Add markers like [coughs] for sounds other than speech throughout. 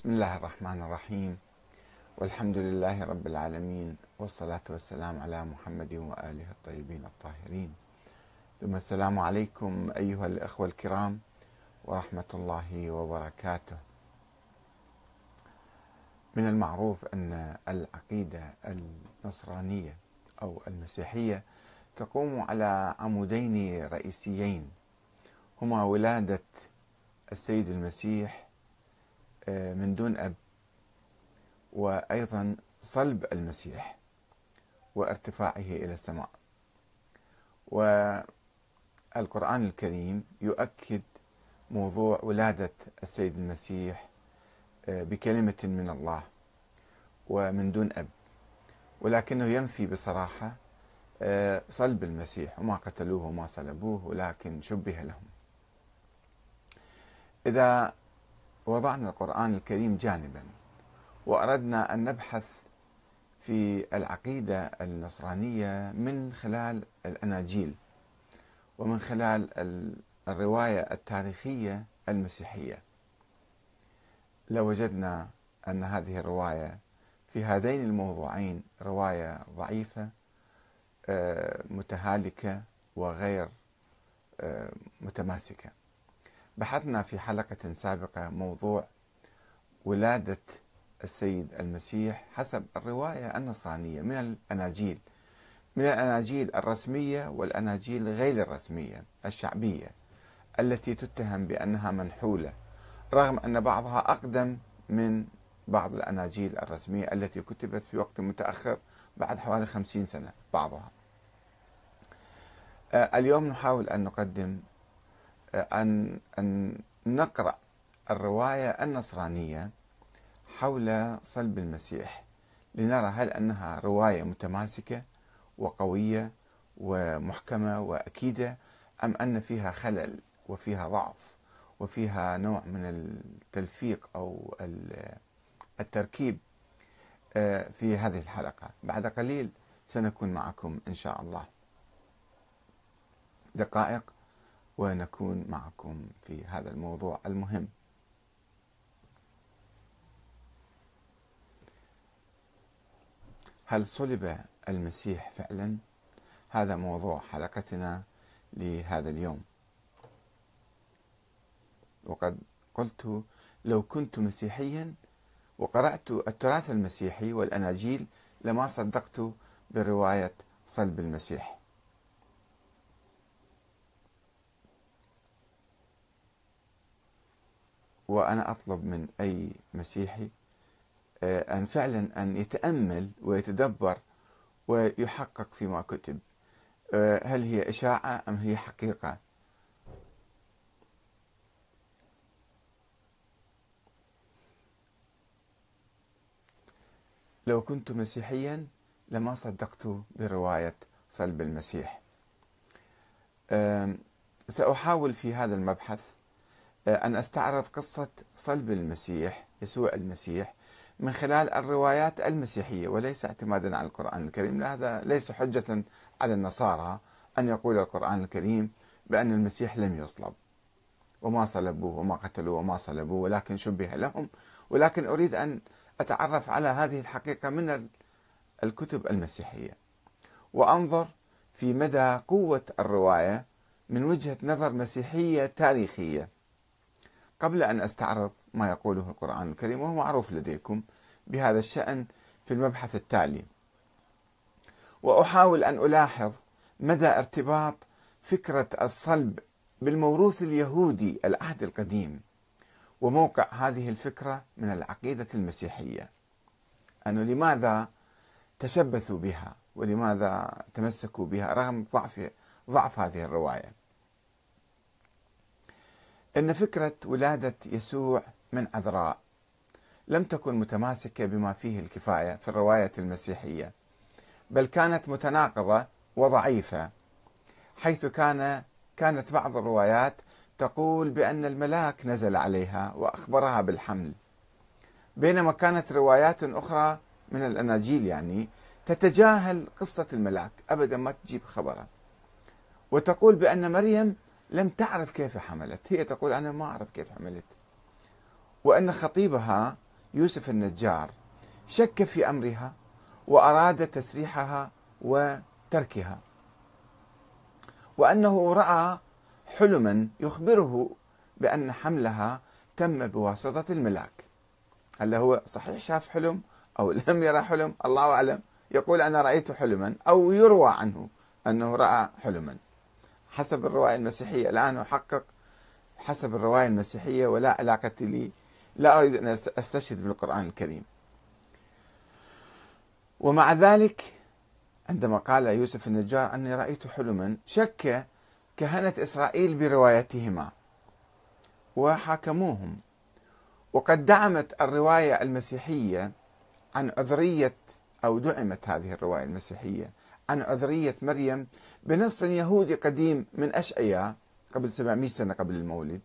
بسم الله الرحمن الرحيم. والحمد لله رب العالمين والصلاة والسلام على محمد وآله الطيبين الطاهرين. ثم السلام عليكم أيها الأخوة الكرام ورحمة الله وبركاته. من المعروف أن العقيدة النصرانية أو المسيحية تقوم على عمودين رئيسيين هما ولادة السيد المسيح من دون أب. وأيضا صلب المسيح وارتفاعه إلى السماء. والقرآن الكريم يؤكد موضوع ولادة السيد المسيح آه، بكلمة من الله ومن دون أب. ولكنه ينفي بصراحة آه، صلب المسيح وما قتلوه وما صلبوه ولكن شبه لهم. إذا وضعنا القرآن الكريم جانبا وأردنا أن نبحث في العقيدة النصرانية من خلال الأناجيل ومن خلال الرواية التاريخية المسيحية. لوجدنا أن هذه الرواية في هذين الموضوعين رواية ضعيفة آه، متهالكة وغير آه، متماسكة. بحثنا في حلقة سابقة موضوع ولادة السيد المسيح حسب الرواية النصرانية من الأناجيل من الأناجيل الرسمية والأناجيل غير الرسمية الشعبية التي تتهم بأنها منحولة رغم أن بعضها أقدم من بعض الأناجيل الرسمية التي كتبت في وقت متأخر بعد حوالي خمسين سنة بعضها. آه، اليوم نحاول أن نقدم أن أن نقرأ الرواية النصرانية حول صلب المسيح لنرى هل أنها رواية متماسكة وقوية ومحكمة وأكيدة أم أن فيها خلل وفيها ضعف وفيها نوع من التلفيق أو التركيب آه، في هذه الحلقة. بعد قليل سنكون معكم إن شاء الله. دقائق. ونكون معكم في هذا الموضوع المهم. هل صلب المسيح فعلا؟ هذا موضوع حلقتنا لهذا اليوم. وقد قلت لو كنت مسيحيا وقرأت التراث المسيحي والأناجيل لما صدقت برواية صلب المسيح. وأنا أطلب من أي مسيحي آه، أن فعلا أن يتأمل ويتدبر ويحقق فيما كتب. آه، هل هي إشاعة أم هي حقيقة؟ لو كنت مسيحيا لما صدقت برواية صلب المسيح. سأحاول في هذا المبحث أن أستعرض قصة صلب المسيح يسوع المسيح من خلال الروايات المسيحية وليس اعتمادا على القرآن الكريم. هذا ليس حجة على النصارى أن يقول القرآن الكريم بأن المسيح لم يصلب. وما صلبوه وما قتلوه وما صلبوه ولكن شبه لهم. ولكن أريد أن أتعرف على هذه الحقيقة من الكتب المسيحية. وأنظر في مدى قوة الرواية من وجهة نظر مسيحية تاريخية. قبل أن أستعرض ما يقوله القرآن الكريم وهو معروف لديكم بهذا الشأن في المبحث التالي. وأحاول أن ألاحظ مدى ارتباط فكرة الصلب بالموروث اليهودي العهد القديم وموقع هذه الفكرة من العقيدة المسيحية. أنه لماذا تشبثوا بها ولماذا تمسكوا بها رغم ضعف ضعف هذه الرواية؟ إن فكرة ولادة يسوع من عذراء لم تكن متماسكة بما فيه الكفاية في الرواية المسيحية بل كانت متناقضة وضعيفة حيث كان كانت بعض الروايات تقول بأن الملاك نزل عليها وأخبرها بالحمل. بينما كانت روايات أخرى من الأناجيل يعني تتجاهل قصة الملاك ابدا ما تجيب خبرة. وتقول بأن مريم لم تعرف كيف حملت. هي تقول أنا ما أعرف كيف حملت. وأن خطيبها يوسف النجار شك في أمرها وأراد تسريحها وتركها. وأنه رأى حلما يخبره بأن حملها تم بواسطة الملاك. هل هو صحيح شاف حلم أو [laughs] لم يرى حلم؟ الله أعلم. يقول أنا رأيت حلما أو يروى عنه أنه رأى حلما. حسب الرواية المسيحية. الآن أحقق حسب الرواية المسيحية ولا علاقة لي. لا أريد أن أستشهد بالقرآن الكريم. ومع ذلك عندما قال يوسف النجار أني رأيت حلما شك كهنة إسرائيل بروايتهما وحاكموهم. وقد دعمت الرواية المسيحية عن عذرية أو دعمت هذه الرواية المسيحية عن عذرية مريم بنص يهودي قديم من أشعياء قبل 700 سنة قبل المولد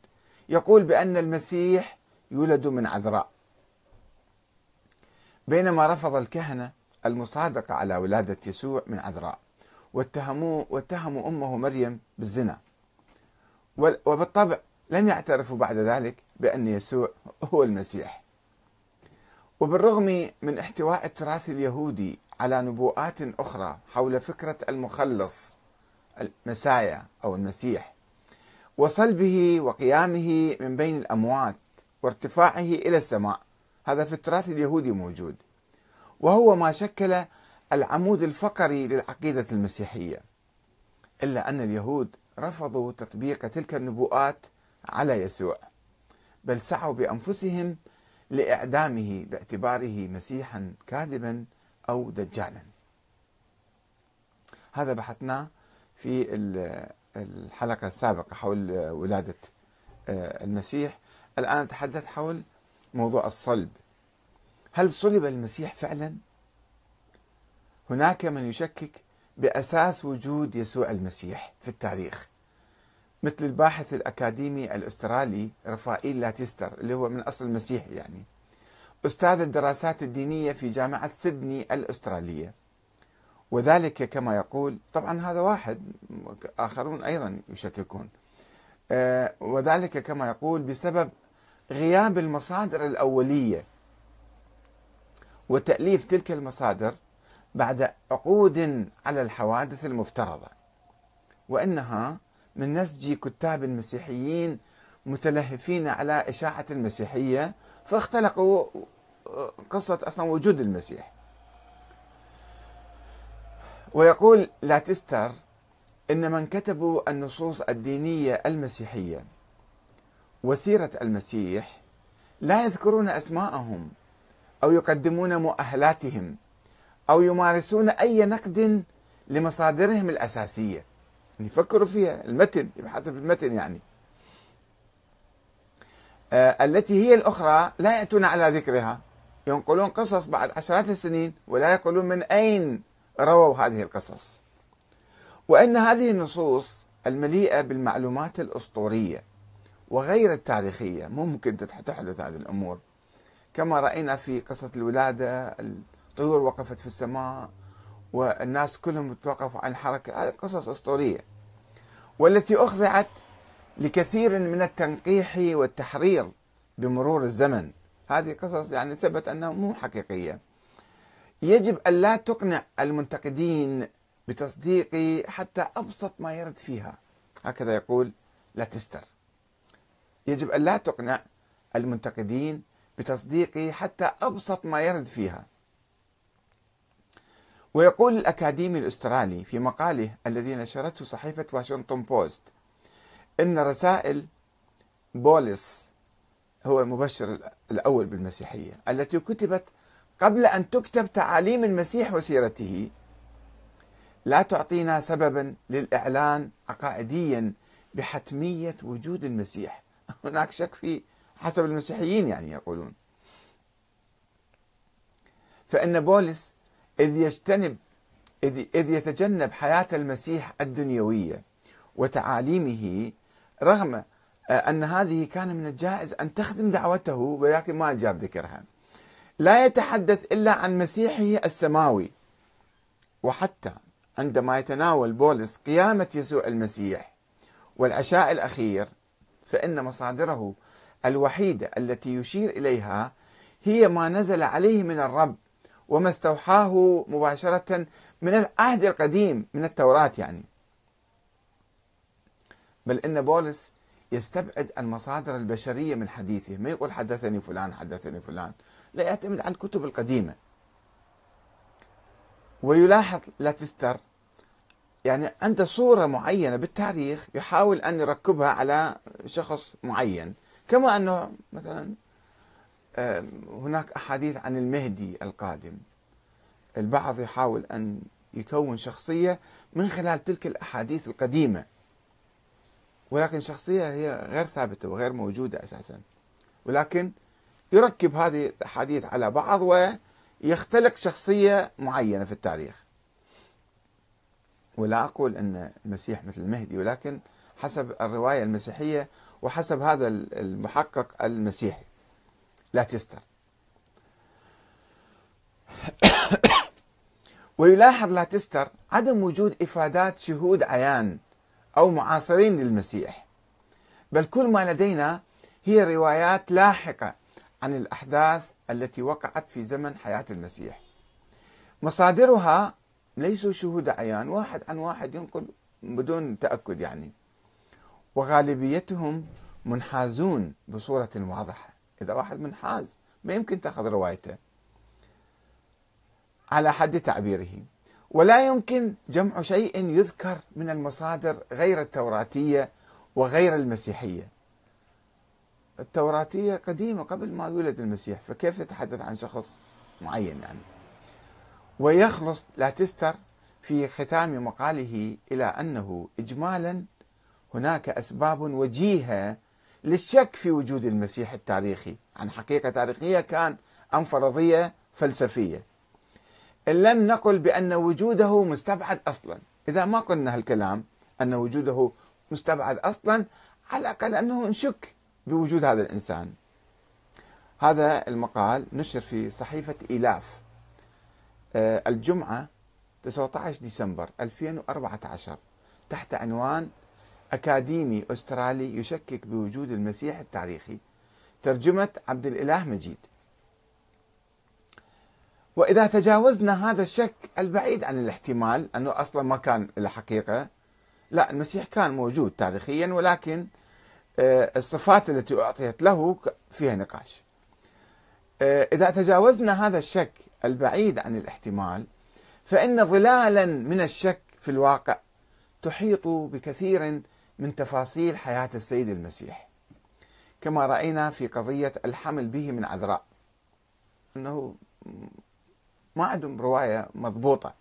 يقول بأن المسيح يولد من عذراء. بينما رفض الكهنة المصادقة على ولادة يسوع من عذراء واتهموا واتهموا أمه مريم بالزنا. وبالطبع لم يعترفوا بعد ذلك بأن يسوع هو المسيح. وبالرغم من احتواء التراث اليهودي على نبوءات أخرى حول فكرة المخلص المسايا أو المسيح وصلبه وقيامه من بين الأموات وارتفاعه إلى السماء. هذا في التراث اليهودي موجود. وهو ما شكل العمود الفقري للعقيدة المسيحية. إلا أن اليهود رفضوا تطبيق تلك النبوءات على يسوع بل سعوا بأنفسهم لإعدامه باعتباره مسيحا كاذبا أو دجالا. هذا بحثناه في الحلقة السابقة حول ولادة آه، المسيح. الآن نتحدث حول موضوع الصلب. هل صلب المسيح فعلا؟ هناك من يشكك بأساس وجود يسوع المسيح في التاريخ مثل الباحث الأكاديمي الأسترالي رفائيل لاتيستر اللي هو من أصل مسيحي يعني أستاذ الدراسات الدينية في جامعة سيدني الأسترالية. وذلك كما يقول طبعا هذا واحد آخرون أيضا يشككون. آه، وذلك كما يقول بسبب غياب المصادر الأولية وتأليف تلك المصادر بعد عقود على الحوادث المفترضة وإنها من نسج كتاب مسيحيين متلهفين على إشاعة المسيحية فاختلقوا قصة أصلا وجود المسيح. ويقول لاتستر إن من كتبوا النصوص الدينية المسيحية وسيرة المسيح لا يذكرون أسماءهم أو يقدمون مؤهلاتهم أو يمارسون أي نقد لمصادرهم الأساسية. يفكروا فيها المتن يبحثوا في المتن يعني. آه التي هي الأخرى لا يأتون على ذكرها. ينقلون قصص بعد عشرات السنين ولا يقولون من أين رووا هذه القصص. وأن هذه النصوص المليئة بالمعلومات الأسطورية وغير التاريخية ممكن تحدث هذه الأمور. كما رأينا في قصة الولادة الطيور وقفت في السماء والناس كلهم توقفوا عن الحركة. هذه قصص أسطورية. والتي أخضعت لكثير من التنقيح والتحرير بمرور الزمن. هذه قصص يعني ثبت أنها مو حقيقية. يجب أن لا تقنع المنتقدين بتصديق حتى أبسط ما يرد فيها. هكذا يقول لا تستر يجب أن لا تقنع المنتقدين بتصديق حتى أبسط ما يرد فيها. ويقول الأكاديمي الأسترالي في مقاله الذي نشرته صحيفة واشنطن بوست إن رسائل بولس هو المبشر الأول بالمسيحية التي كتبت قبل أن تكتب تعاليم المسيح وسيرته لا تعطينا سببا للإعلان عقائديا بحتمية وجود المسيح. [laughs] هناك شك في حسب المسيحيين يعني يقولون. فإن بولس إذ يجتنب إذ, يتجنب حياة المسيح الدنيوية وتعاليمه رغم أن هذه كان من الجائز أن تخدم دعوته ولكن ما جاب ذكرها. لا يتحدث إلا عن مسيحه السماوي. وحتى عندما يتناول بولس قيامة يسوع المسيح والعشاء الأخير فإن مصادره الوحيدة التي يشير إليها هي ما نزل عليه من الرب وما استوحاه مباشرة من العهد القديم من التوراة يعني. بل إن بولس يستبعد المصادر البشرية من حديثه ما يقول حدثني فلان حدثني فلان. لا يعتمد على الكتب القديمة. ويلاحظ لاتستر يعني عنده صورة معينة بالتاريخ يحاول أن يركبها على شخص معين. كما أنه مثلا هناك أحاديث عن المهدي القادم. البعض يحاول أن يكون شخصية من خلال تلك الأحاديث القديمة. ولكن شخصية هي غير ثابتة وغير موجودة أساسا. ولكن يركب هذه الأحاديث على بعض ويختلق شخصية معينة في التاريخ. ولا أقول أن المسيح مثل المهدي ولكن حسب الرواية المسيحية وحسب هذا المحقق المسيحي لا تستر [coughs] ويلاحظ لا تستر عدم وجود إفادات شهود عيان أو معاصرين للمسيح. بل كل ما لدينا هي روايات لاحقة عن الأحداث التي وقعت في زمن حياة المسيح. مصادرها ليسوا شهود عيان واحد عن واحد ينقل بدون تأكد يعني. وغالبيتهم منحازون بصورة واضحة. إذا واحد منحاز ما يمكن تأخذ روايته. على حد تعبيره. ولا يمكن جمع شيء يذكر من المصادر غير التوراتية وغير المسيحية. التوراتية قديمة قبل ما يولد المسيح فكيف تتحدث عن شخص معين يعني؟ ويخلص لا تستر في ختام مقاله إلى أنه إجمالا هناك أسباب وجيهة للشك في وجود المسيح التاريخي. عن حقيقة تاريخية كان أم فرضية فلسفية. إن لم نقل بأن وجوده مستبعد أصلا. إذا ما قلنا هالكلام أن وجوده مستبعد أصلا على الأقل أنه نشك بوجود هذا الإنسان. هذا المقال نشر في صحيفة إيلاف آه، الجمعة 19 ديسمبر 2014 تحت عنوان أكاديمي أسترالي يشكك بوجود المسيح التاريخي. ترجمة عبد الإله مجيد. وإذا تجاوزنا هذا الشك البعيد عن الاحتمال أنه أصلا ما كان له حقيقة لا المسيح كان موجود تاريخيا ولكن الصفات التي أعطيت له فيها نقاش. آه، إذا تجاوزنا هذا الشك البعيد عن الاحتمال فإن ظلالا من الشك في الواقع تحيط بكثير من تفاصيل حياة السيد المسيح. كما رأينا في قضية الحمل به من عذراء. أنه ما عندهم رواية مضبوطة.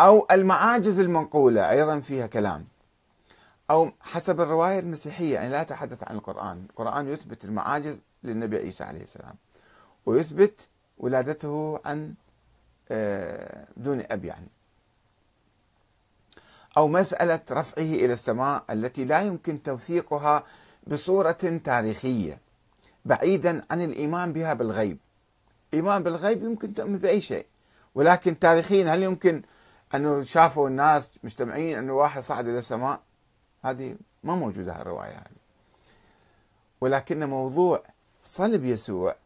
أو المعاجز المنقولة أيضا فيها كلام. أو حسب الرواية المسيحية يعني لا أتحدث عن القرآن. القرآن يثبت المعاجز للنبي عيسى عليه السلام ويثبت ولادته عن آه، دون أب يعني. أو مسألة رفعه إلى السماء التي لا يمكن توثيقها بصورة تاريخية بعيدا عن الإيمان بها بالغيب. إيمان بالغيب يمكن تؤمن بأي شيء ولكن تاريخيا هل يمكن أنه شافوا الناس مجتمعين أنه واحد صعد إلى السماء؟ هذه ما موجودة الرواية هذه. ولكن موضوع صلب يسوع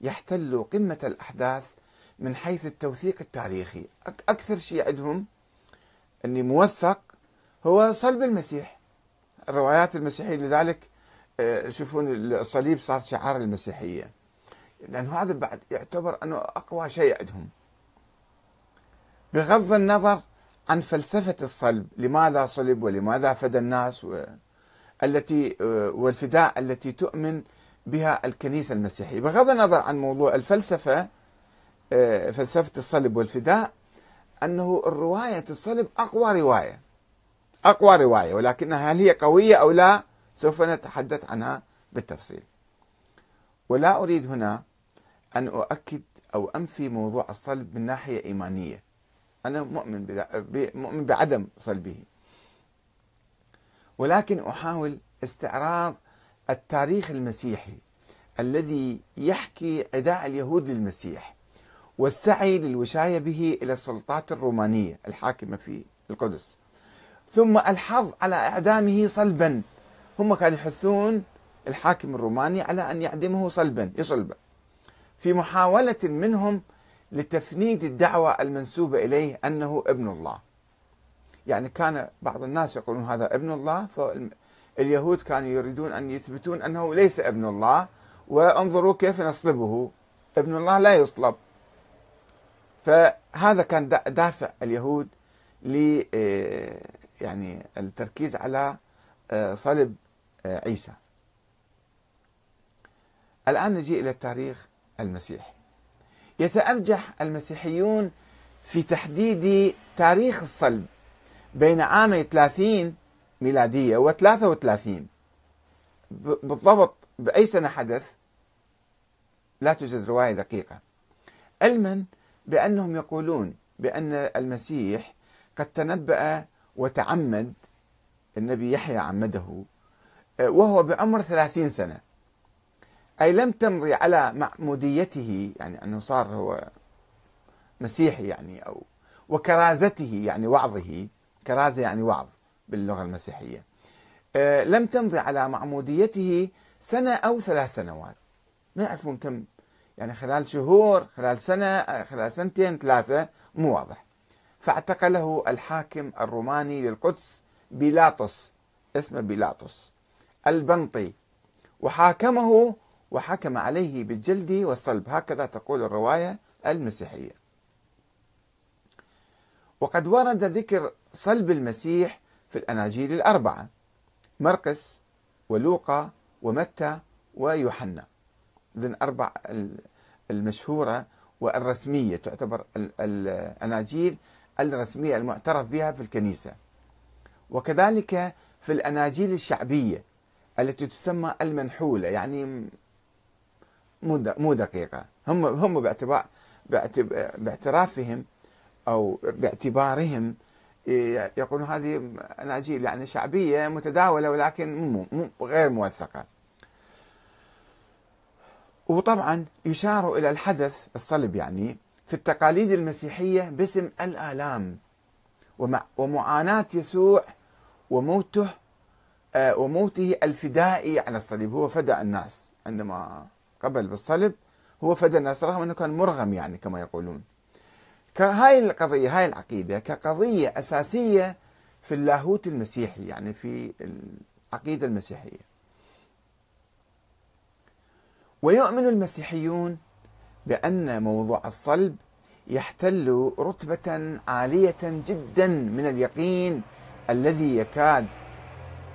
يحتل قمة الأحداث من حيث التوثيق التاريخي. أكثر شيء عندهم أني موثق هو صلب المسيح. الروايات المسيحية لذلك آه، شوفون الصليب صار شعار المسيحية. لأنه هذا بعد يعتبر أنه أقوى شيء عندهم. بغض النظر عن فلسفة الصلب لماذا صلب ولماذا فدى الناس. التي آه، والفداء التي تؤمن بها الكنيسة المسيحية بغض النظر عن موضوع الفلسفة آه، فلسفة الصلب والفداء أنه الرواية الصلب أقوى رواية أقوى رواية ولكنها هل هي قوية أو لا سوف نتحدث عنها بالتفصيل ولا أريد هنا أن أؤكد أو أنفي موضوع الصلب من ناحية إيمانية أنا مؤمن مؤمن بعدم صلبه. ولكن أحاول استعراض التاريخ المسيحي الذي يحكي عداء اليهود للمسيح والسعي للوشاية به إلى السلطات الرومانية الحاكمة في القدس. ثم الحظ على إعدامه صلبا. هم كانوا يحثون الحاكم الروماني على أن يعدمه صلبا يصلبه في محاولة منهم لتفنيد الدعوة المنسوبة إليه أنه ابن الله. يعني كان بعض الناس يقولون هذا ابن الله فاليهود كانوا يريدون أن يثبتون أنه ليس ابن الله وانظروا كيف نصلبه. ابن الله لا يصلب. فهذا كان دافع اليهود ل آه، يعني التركيز على آه، صلب آه، عيسى. الآن نجي إلى التاريخ المسيحي. يتأرجح المسيحيون في تحديد تاريخ الصلب بين عامي 30 ميلادية و 33 بالضبط بأي سنة حدث؟ لا توجد رواية دقيقة. علما بأنهم يقولون بأن المسيح قد تنبأ وتعمد النبي يحيى عمده وهو بعمر ثلاثين سنة. أي لم تمضي على معموديته يعني أنه صار هو مسيحي يعني أو وكرازته يعني وعظه كرازة يعني وعظ باللغة المسيحية. آه، لم تمضي على معموديته سنة أو ثلاث سنوات. ما يعرفون كم يعني خلال شهور خلال سنة خلال سنتين ثلاثة مو واضح. فاعتقله الحاكم الروماني للقدس بيلاطس اسمه بيلاطس البنطي وحاكمه وحكم عليه بالجلد والصلب. هكذا تقول الرواية المسيحية. وقد ورد ذكر صلب المسيح في الأناجيل الأربعة مرقس ولوقا ومتى ويوحنا. ذن أربع المشهورة والرسمية تعتبر الأناجيل الرسمية المعترف بها في الكنيسة. وكذلك في الأناجيل الشعبية التي تسمى المنحولة يعني مو دقيقة. هم هم باعتبار باعترافهم أو باعتبارهم يقولون هذه أناجيل يعني شعبية متداولة ولكن مو غير موثقة. وطبعا يشار إلى الحدث الصلب يعني في التقاليد المسيحية باسم الآلام ومعاناة يسوع وموته آه، وموته الفدائي على الصليب. هو فدى الناس عندما قبل بالصلب هو فدى الناس رغم أنه كان مرغم يعني كما يقولون. هاي القضية هاي العقيدة كقضية أساسية في اللاهوت المسيحي يعني في العقيدة المسيحية. ويؤمن المسيحيون بأن موضوع الصلب يحتل رتبة عالية جدا من اليقين الذي يكاد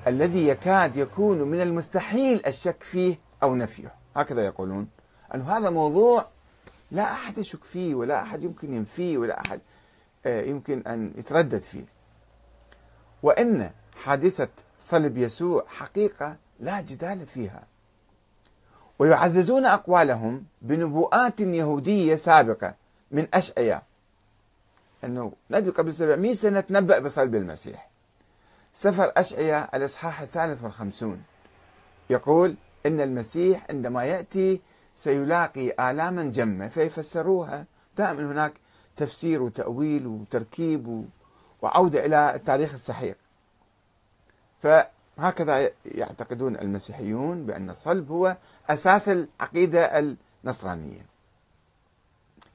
الذي يكاد يكون من المستحيل الشك فيه أو نفيه. هكذا يقولون. أن هذا موضوع لا أحد يشك فيه ولا أحد يمكن ينفيه ولا أحد آه، يمكن أن يتردد فيه. وإن حادثة صلب يسوع حقيقة لا جدال فيها. ويعززون أقوالهم بنبوءات يهودية سابقة من أشعية أنه نبي قبل 700 سنة تنبأ بصلب المسيح. سفر أشعية الإصحاح الثالث والخمسون. يقول إن المسيح عندما يأتي سيلاقي آلاما جمة فيفسروها. دائما هناك تفسير وتأويل وتركيب وعودة إلى التاريخ السحيق فهكذا يعتقدون المسيحيون بأن الصلب هو أساس العقيدة النصرانية.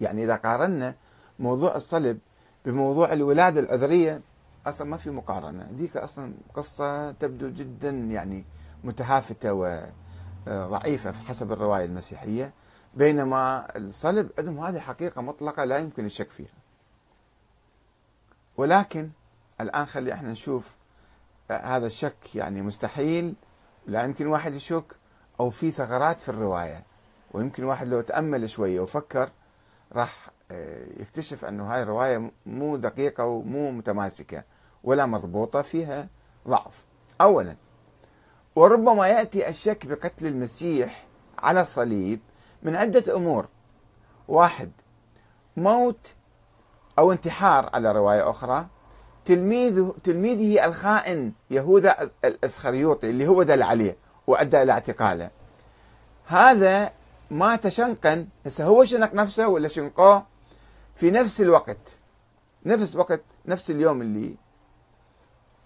يعني إذا قارنا موضوع الصلب بموضوع الولادة العذرية أصلا ما في مقارنة. ذيك أصلا قصة تبدو جدا يعني متهافتة وضعيفة حسب الرواية المسيحية بينما الصلب عندهم هذه حقيقة مطلقة لا يمكن الشك فيها. ولكن الآن خلي إحنا نشوف هذا الشك يعني مستحيل. لا يمكن واحد يشك أو في ثغرات في الرواية. ويمكن واحد لو تأمل شوية وفكر راح آه، يكتشف أنه هاي الرواية مو دقيقة ومو متماسكة ولا مضبوطة فيها ضعف. أولا وربما يأتي الشك بقتل المسيح على الصليب من عدة أمور. واحد موت أو انتحار على رواية أخرى. تلميذه تلميذه الخائن يهوذا الإسخريوطي اللي هو دل عليه وأدى إلى اعتقاله. هذا مات شنقا. هسه هو شنق نفسه ولا شنقوه؟ في نفس الوقت نفس وقت نفس اليوم اللي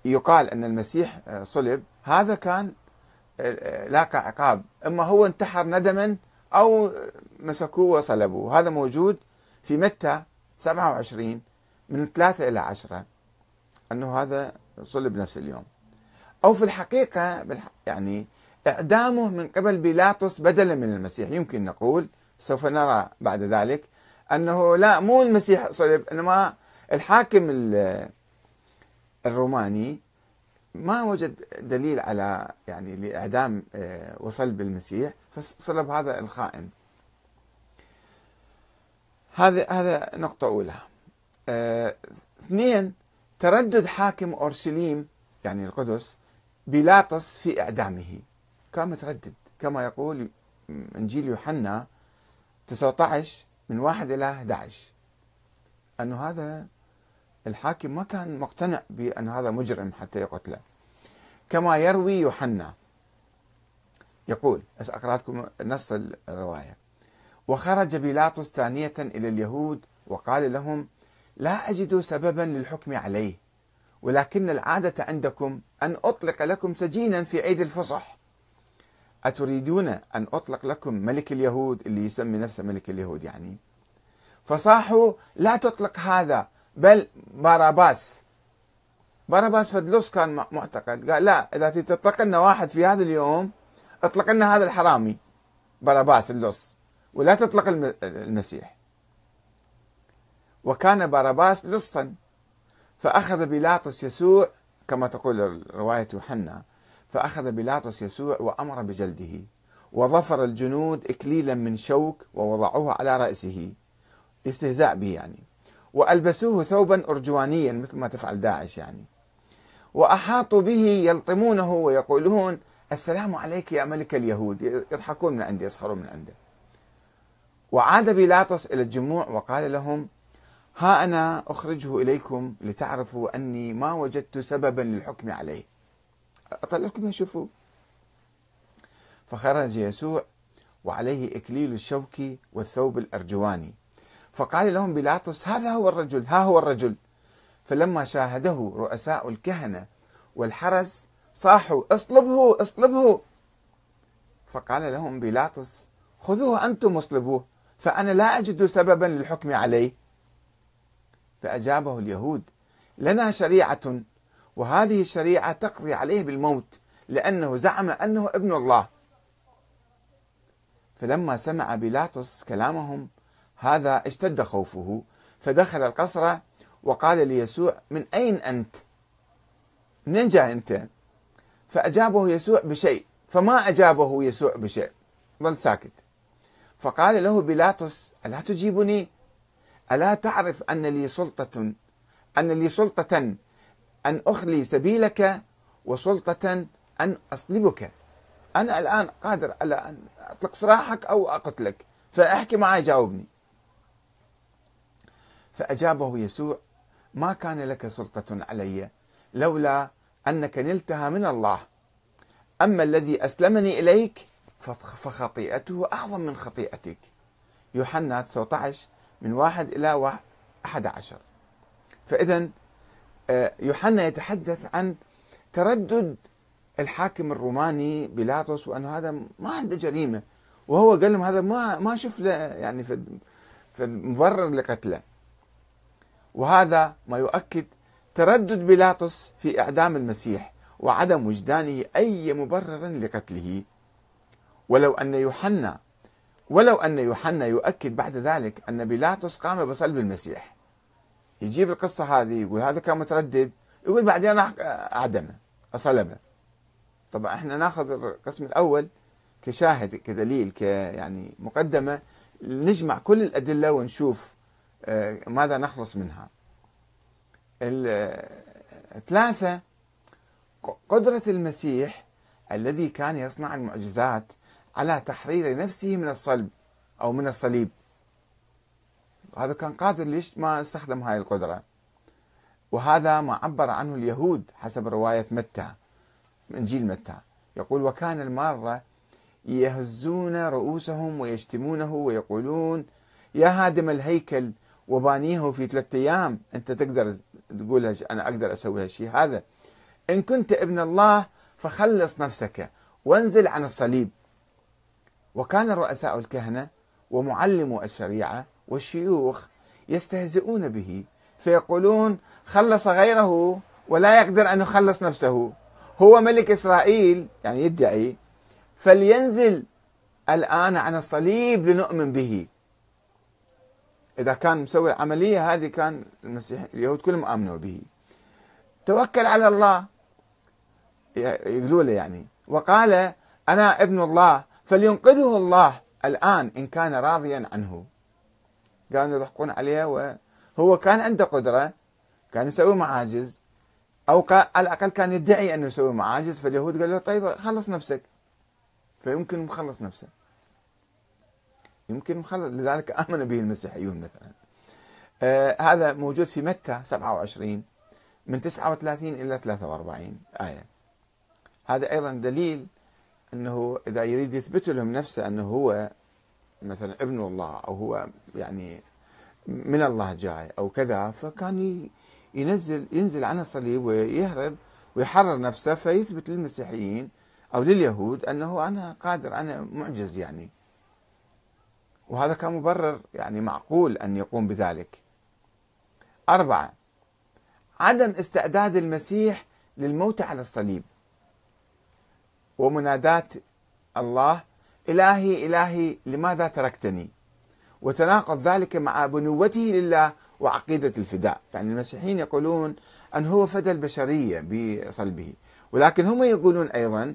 يقال أن المسيح صلب هذا كان لاقى عقاب إما هو انتحر ندما أو مسكوه وصلبوه. هذا موجود في متى؟ 27 من ثلاثة إلى عشرة. أنه هذا صلب نفس اليوم. أو في الحقيقة يعني إعدامه من قبل بيلاطس بدلا من المسيح. يمكن نقول سوف نرى بعد ذلك أنه لا مو المسيح صلب إنما الحاكم الروماني ما وجد دليل على يعني لإعدام آه، وصلب المسيح فصلب هذا الخائن. هذا هذا نقطة أولى. آه، اثنين تردد حاكم أورشليم يعني القدس بيلاطس في إعدامه. كان متردد كما يقول إنجيل يوحنا 19 من 1 إلى 11 أنه هذا الحاكم ما كان مقتنع بأن هذا مجرم حتى يقتله. كما يروي يوحنا. يقول أقرأ لكم نص الرواية. وخرج بيلاطس ثانية إلى اليهود وقال لهم لا أجد سببا للحكم عليه ولكن العادة عندكم أن أطلق لكم سجينا في عيد الفصح. أتريدون أن أطلق لكم ملك اليهود اللي يسمي نفسه ملك اليهود يعني. فصاحوا لا تطلق هذا. بل باراباس. باراباس فدلوس كان معتقل قال لا إذا تطلق لنا واحد في هذا اليوم اطلق لنا هذا الحرامي. باراباس اللص ولا تطلق المسيح. وكان باراباس لصا فأخذ بيلاطس يسوع كما تقول رواية يوحنا فأخذ بيلاطس يسوع وأمر بجلده. وظفر الجنود إكليلا من شوك ووضعوه على رأسه. استهزاء به يعني. وألبسوه ثوبا أرجوانيا مثل ما تفعل داعش يعني. وأحاطوا به يلطمونه ويقولون السلام عليك يا ملك اليهود. يضحكون من عنده يسخرون من عنده. وعاد بيلاطس إلى الجموع وقال لهم ها أنا أخرجه إليكم لتعرفوا أني ما وجدت سببا للحكم عليه. أطلع لكم فخرج يسوع وعليه إكليل الشوك والثوب الأرجواني. فقال لهم بيلاطس هذا هو الرجل ها هو الرجل. فلما شاهده رؤساء الكهنة والحرس صاحوا اصلبه اصلبه. فقال لهم بيلاطس خذوه أنتم اصلبوه فأنا لا أجد سببا للحكم عليه. فأجابه اليهود لنا شريعة وهذه الشريعة تقضي عليه بالموت لأنه زعم أنه ابن الله. فلما سمع بيلاطس كلامهم هذا اشتد خوفه. فدخل القصر وقال ليسوع من أين أنت؟ منين جاي أنت؟ فأجابه يسوع بشيء فما أجابه يسوع بشيء ظل ساكت. فقال له بيلاطس ألا تجيبني؟ ألا تعرف أن لي سلطة أن لي سلطة أن أخلي سبيلك وسلطة أن أصلبك؟ أنا الآن قادر على أن أطلق سراحك أو أقتلك فاحكي معي جاوبني. فأجابه يسوع ما كان لك سلطة علي لولا أنك نلتها من الله. أما الذي أسلمني إليك فخطيئته أعظم من خطيئتك. يوحنا 19 من واحد إلى واحد أحد عشر. فإذا آه، يوحنا يتحدث عن تردد الحاكم الروماني بيلاطس وأن هذا ما عنده جريمة. وهو قال لهم هذا ما ما شوف له يعني في مبرر لقتله. وهذا ما يؤكد تردد بيلاطس في إعدام المسيح وعدم وجدانه أي مبرر لقتله. ولو أن يوحنا ولو أن يوحنا يؤكد بعد ذلك أن بيلاطس قام بصلب المسيح. يجيب القصة هذه يقول هذا كان متردد يقول بعدين أعدمه أصلبه طبعا إحنا ناخذ القسم الأول كشاهد كدليل ك يعني مقدمة نجمع كل الأدلة ونشوف ماذا نخلص منها؟ الثلاثة قدرة المسيح الذي كان يصنع المعجزات على تحرير نفسه من الصلب أو من الصليب. هذا كان قادر ليش ما استخدم هاي القدرة؟ وهذا ما عبر عنه اليهود حسب رواية متى إنجيل متى. يقول وكان المارة يهزون رؤوسهم ويشتمونه ويقولون يا هادم الهيكل وبانيه في ثلاثة أيام. أنت تقدر تقول أنا أقدر أسوي هالشيء هذا إن كنت ابن الله فخلص نفسك. وانزل عن الصليب. وكان رؤساء الكهنة ومعلمو الشريعة والشيوخ يستهزئون به. فيقولون خلص غيره ولا يقدر أن يخلص نفسه. هو ملك إسرائيل يعني يدعي. فلينزل الآن عن الصليب لنؤمن به. إذا كان مسوي العملية هذه كان المسيح اليهود كلهم آمنوا به. توكل على الله. يقولوا له يعني. وقال أنا ابن الله فلينقذه الله الآن إن كان راضيا عنه. قالوا يضحكون عليه وهو كان عنده قدرة كان يسوي معاجز. أو على الأقل كان يدعي أنه يسوي معاجز. فاليهود قالوا له طيب خلص نفسك. فيمكن مخلص نفسه. يمكن مخلص لذلك [laughs] آمن به المسيحيون مثلا. آه هذا موجود في متى؟ 27 من 39 إلى 43 آية. هذا أيضا دليل أنه إذا يريد يثبت لهم نفسه أنه هو مثلا ابن الله أو هو يعني من الله جاي أو كذا فكان ينزل ينزل عن الصليب ويهرب ويحرر نفسه فيثبت للمسيحيين أو لليهود أنه أنا قادر أنا معجز يعني. وهذا كان مبرر يعني معقول أن يقوم بذلك. أربعة عدم استعداد المسيح للموت على الصليب. ومنادات الله إلهي إلهي لماذا تركتني؟ وتناقض ذلك مع بنوته لله وعقيدة الفداء. يعني المسيحيين يقولون أن هو فدى البشرية بصلبه. ولكن هم يقولون أيضا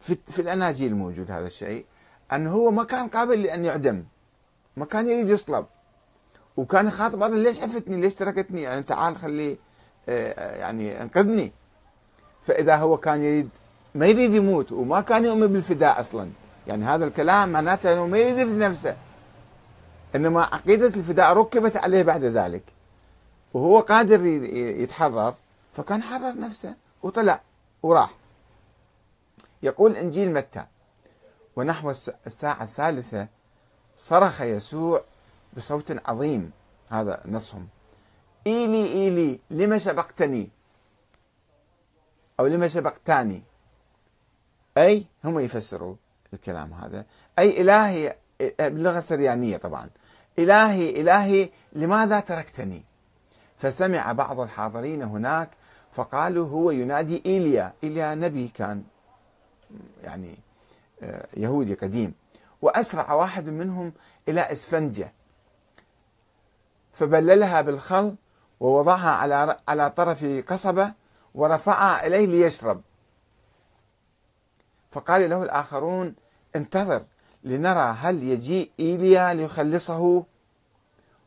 في, في الأناجيل موجود هذا الشيء. أنه هو ما كان قابل لأن يعدم. ما كان يريد يصلب. وكان يخاطب الله ليش عفتني؟ ليش تركتني؟ يعني تعال خلي آه، يعني أنقذني. فإذا هو كان يريد ما يريد يموت وما كان يؤمن بالفداء أصلا. يعني هذا الكلام معناته أنه ما يريد يفدي نفسه. إنما عقيدة الفداء ركبت عليه بعد ذلك. وهو قادر يتحرر فكان حرر نفسه وطلع وراح. يقول إنجيل متى؟ ونحو الساعة الثالثة صرخ يسوع بصوت عظيم هذا نصهم. إيلي إيلي لما سبقتني؟ أو لما سبقتاني؟ أي هم يفسروا الكلام هذا. أي إلهي باللغة السريانية طبعا. إلهي إلهي لماذا تركتني؟ فسمع بعض الحاضرين هناك فقالوا هو ينادي إيليا. إيليا نبي كان يعني يهودي قديم وأسرع واحد منهم إلى إسفنجة. فبللها بالخل ووضعها على على طرف قصبة ورفعها إليه ليشرب. فقال له الآخرون انتظر لنرى هل يجيء إيليا ليخلصه.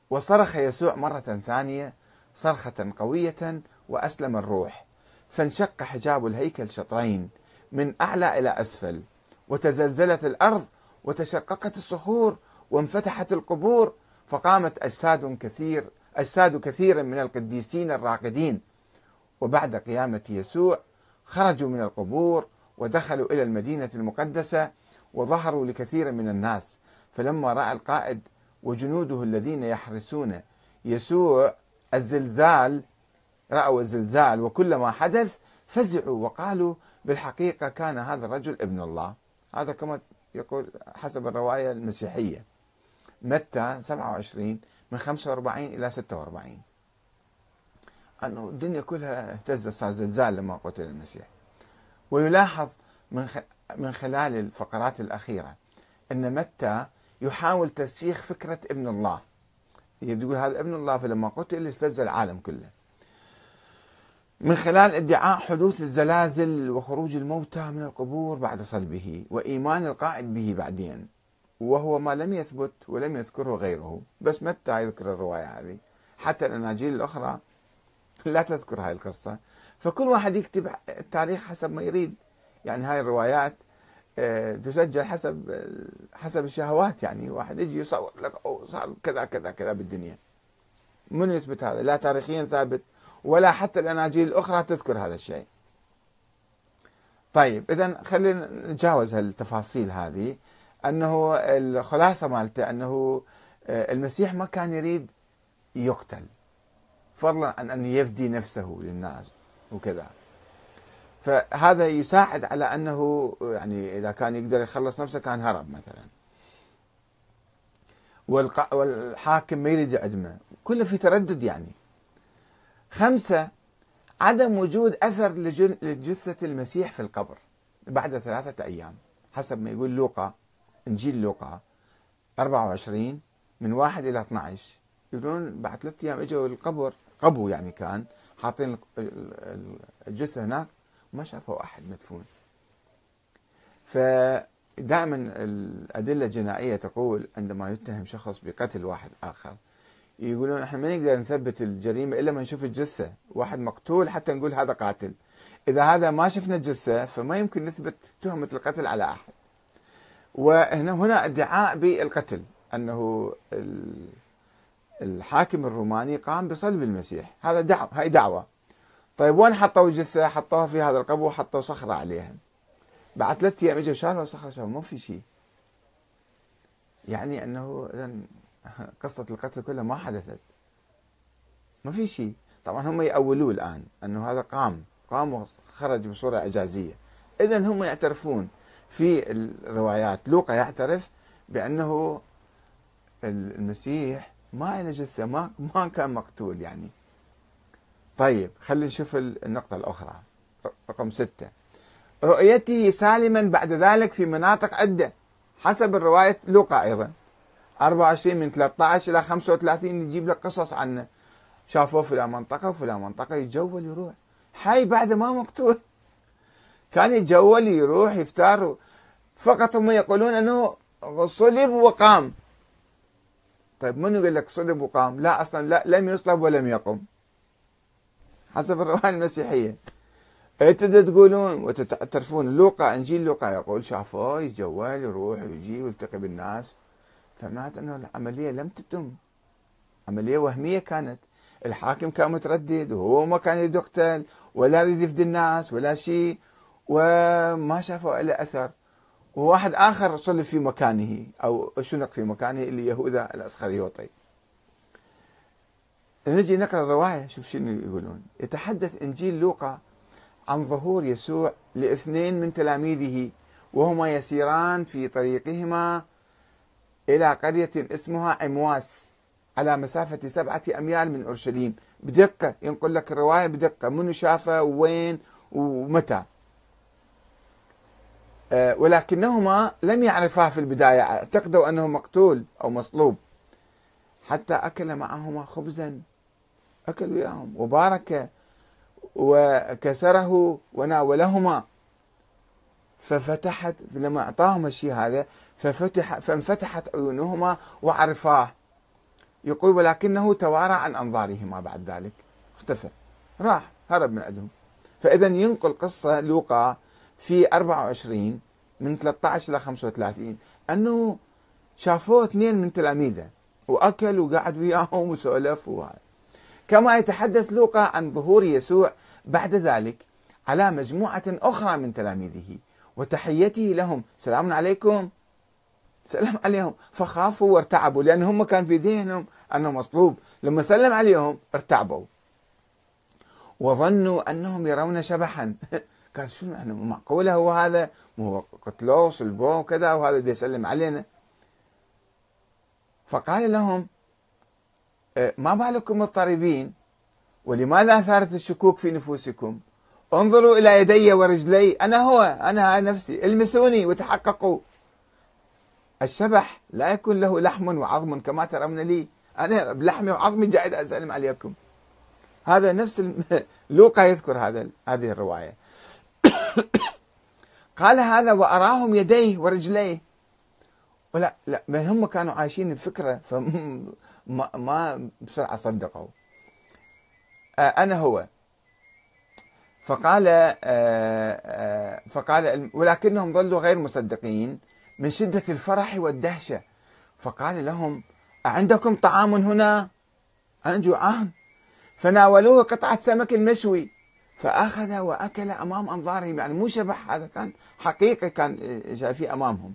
وصرخ يسوع مرة ثانية صرخة قوية وأسلم الروح فانشق حجاب الهيكل شطرين من أعلى إلى أسفل. وتزلزلت الأرض وتشققت الصخور وانفتحت القبور فقامت أجساد كثير أجساد كثير من القديسين الراقدين. وبعد قيامة يسوع خرجوا من القبور ودخلوا إلى المدينة المقدسة وظهروا لكثير من الناس. فلما رأى القائد وجنوده الذين يحرسون يسوع الزلزال رأوا الزلزال وكل ما حدث فزعوا وقالوا بالحقيقة كان هذا الرجل ابن الله. هذا كما يقول حسب الرواية المسيحية. متى؟ 27 من 45 إلى 46 أنه الدنيا كلها اهتزت صار زلزال لما قتل المسيح. ويلاحظ من من خلال الفقرات الأخيرة أن متى يحاول ترسيخ فكرة ابن الله. يقول هذا ابن الله فلما قتل اهتز العالم كله. من خلال ادعاء حدوث الزلازل وخروج الموتى من القبور بعد صلبه وإيمان القائد به بعدين وهو ما لم يثبت ولم يذكره غيره. بس متى يذكر الرواية هذه؟ حتى الأناجيل الأخرى لا تذكر هاي القصة. فكل واحد يكتب التاريخ حسب ما يريد. يعني هاي الروايات آه، تسجل حسب حسب الشهوات. يعني واحد يجي يصور لك أو صار كذا كذا كذا بالدنيا. من يثبت هذا؟ لا تاريخيا ثابت ولا حتى الأناجيل الأخرى تذكر هذا الشيء. طيب إذا خلينا نتجاوز هالتفاصيل هذه. أنه الخلاصة مالته أنه آه، المسيح ما كان يريد يقتل فضلا عن أن يفدي نفسه للناس وكذا. فهذا يساعد على أنه يعني إذا كان يقدر يخلص نفسه كان هرب مثلا. والحاكم ما يريد يعدمه. كله في تردد يعني. خمسة عدم وجود أثر لجثة المسيح في القبر بعد ثلاثة أيام. حسب ما يقول لوقا إنجيل لوقا 24 من 1 إلى 12 يقولون بعد ثلاثة أيام إجوا القبر قبو يعني كان حاطين الجثة هناك ما شافوا أحد مدفون. فدائما الأدلة الجنائية تقول عندما يتهم شخص بقتل واحد آخر يقولون إحنا ما نقدر نثبت الجريمة إلا ما نشوف الجثة. واحد مقتول حتى نقول هذا قاتل. إذا هذا ما شفنا الجثة فما يمكن نثبت تهمة القتل على أحد. وهنا هنا ادعاء بالقتل. أنه الحاكم الروماني قام بصلب المسيح. هذا دعوة هاي دعوة. طيب وين حطوا الجثة؟ حطوها في هذا القبو وحطوا صخرة عليها. بعد ثلاثة أيام إجوا شالوا الصخرة شالوا ما في شيء. يعني أنه إذا [laughs] قصة القتل كلها ما حدثت. ما في شيء. طبعا هم يأولوا الآن أنه هذا قام. قام وخرج بصورة إعجازية. إذا هم يعترفون في الروايات. لوقا يعترف بأنه المسيح ما له جثة ما ما كان مقتول يعني. طيب خلينا نشوف النقطة الأخرى. رقم ستة. رؤيته سالما بعد ذلك في مناطق عدة. حسب الرواية لوقا أيضا. 24 من 13 إلى 35 يجيب لك قصص عنه شافوه في منطقة وفي منطقة يتجول يروح. حي بعد ما مقتول. كان يتجول يروح يفتر. فقط هم يقولون أنه صلب وقام. طيب من يقول لك صلب وقام؟ لا أصلا لا لم يصلب ولم يقم. حسب الرواية المسيحية. أنتوا تقولون وتعترفون لوقا إنجيل لوقا يقول شافوه يتجول يروح ويجي ويلتقي بالناس. فمعناته إنه العملية لم تتم. عملية وهمية كانت. الحاكم كان متردد وهو ما كان يريد يقتل ولا يريد يفدي الناس ولا شيء وما شافوا إلا أثر. وواحد آخر صلب في مكانه أو شنق في مكانه اللي يهوذا الاسخريوطي نجي نقرأ الرواية شوف شنو يقولون. يتحدث إنجيل لوقا عن ظهور يسوع لإثنين من تلاميذه وهما يسيران في طريقهما إلى قرية اسمها عمواس على مسافة سبعة أميال من أورشليم. بدقة ينقل لك الرواية بدقة. منو شافه؟ وين؟ ومتى؟ آه، ولكنهما لم يعرفاه في البداية. أعتقدوا أنه مقتول أو مصلوب. حتى أكل معهما خبزا. أكل وياهم. وبارك وكسره وناولهما. ففتحت لما أعطاهم الشيء هذا ففتح فانفتحت عيونهما وعرفاه. يقول ولكنه توارى عن أنظارهما. بعد ذلك اختفى. راح هرب من عندهم. فإذا ينقل قصة لوقا في 24 من 13 إلى 35 أنه شافوه اثنين من تلاميذه وأكل وقعد وياهم وسولف وهذا كما يتحدث لوقا عن ظهور يسوع بعد ذلك على مجموعة أخرى من تلاميذه وتحيته لهم. سلام عليكم. سلام عليهم فخافوا وارتعبوا لأن هم كان في ذهنهم أنه مصلوب. لما سلم عليهم ارتعبوا. وظنوا أنهم يرون شبحا. [laughs] قال شنو يعني؟ معقولة هو هذا؟ هو قتلوه صلبوه وكذا وهذا يسلم علينا. فقال لهم إيه، ما بالكم مضطربين ولماذا أثارت الشكوك في نفوسكم؟ انظروا إلى يدي ورجلي أنا هو أنا نفسي المسوني وتحققوا. الشبح لا يكون له لحم وعظم كما ترون لي. أنا بلحمي وعظمي جاي أسلم عليكم. هذا نفس [laughs] لوقا يذكر هذا هذه الرواية. [coughs] قال هذا وأراهم يديه ورجليه. ولا لا ما هم كانوا عايشين الفكرة [laughs] ما, ما بسرعة صدقوا. آه، أنا هو. فقال آه، آه، فقال ولكنهم ظلوا غير مصدقين. من شدة الفرح والدهشة. فقال لهم أعندكم طعام هنا؟ أنا جوعان فناولوه قطعة سمك مشوي فأخذ وأكل أمام أنظارهم. يعني مو شبح هذا كان حقيقة كان شايفيه أمامهم.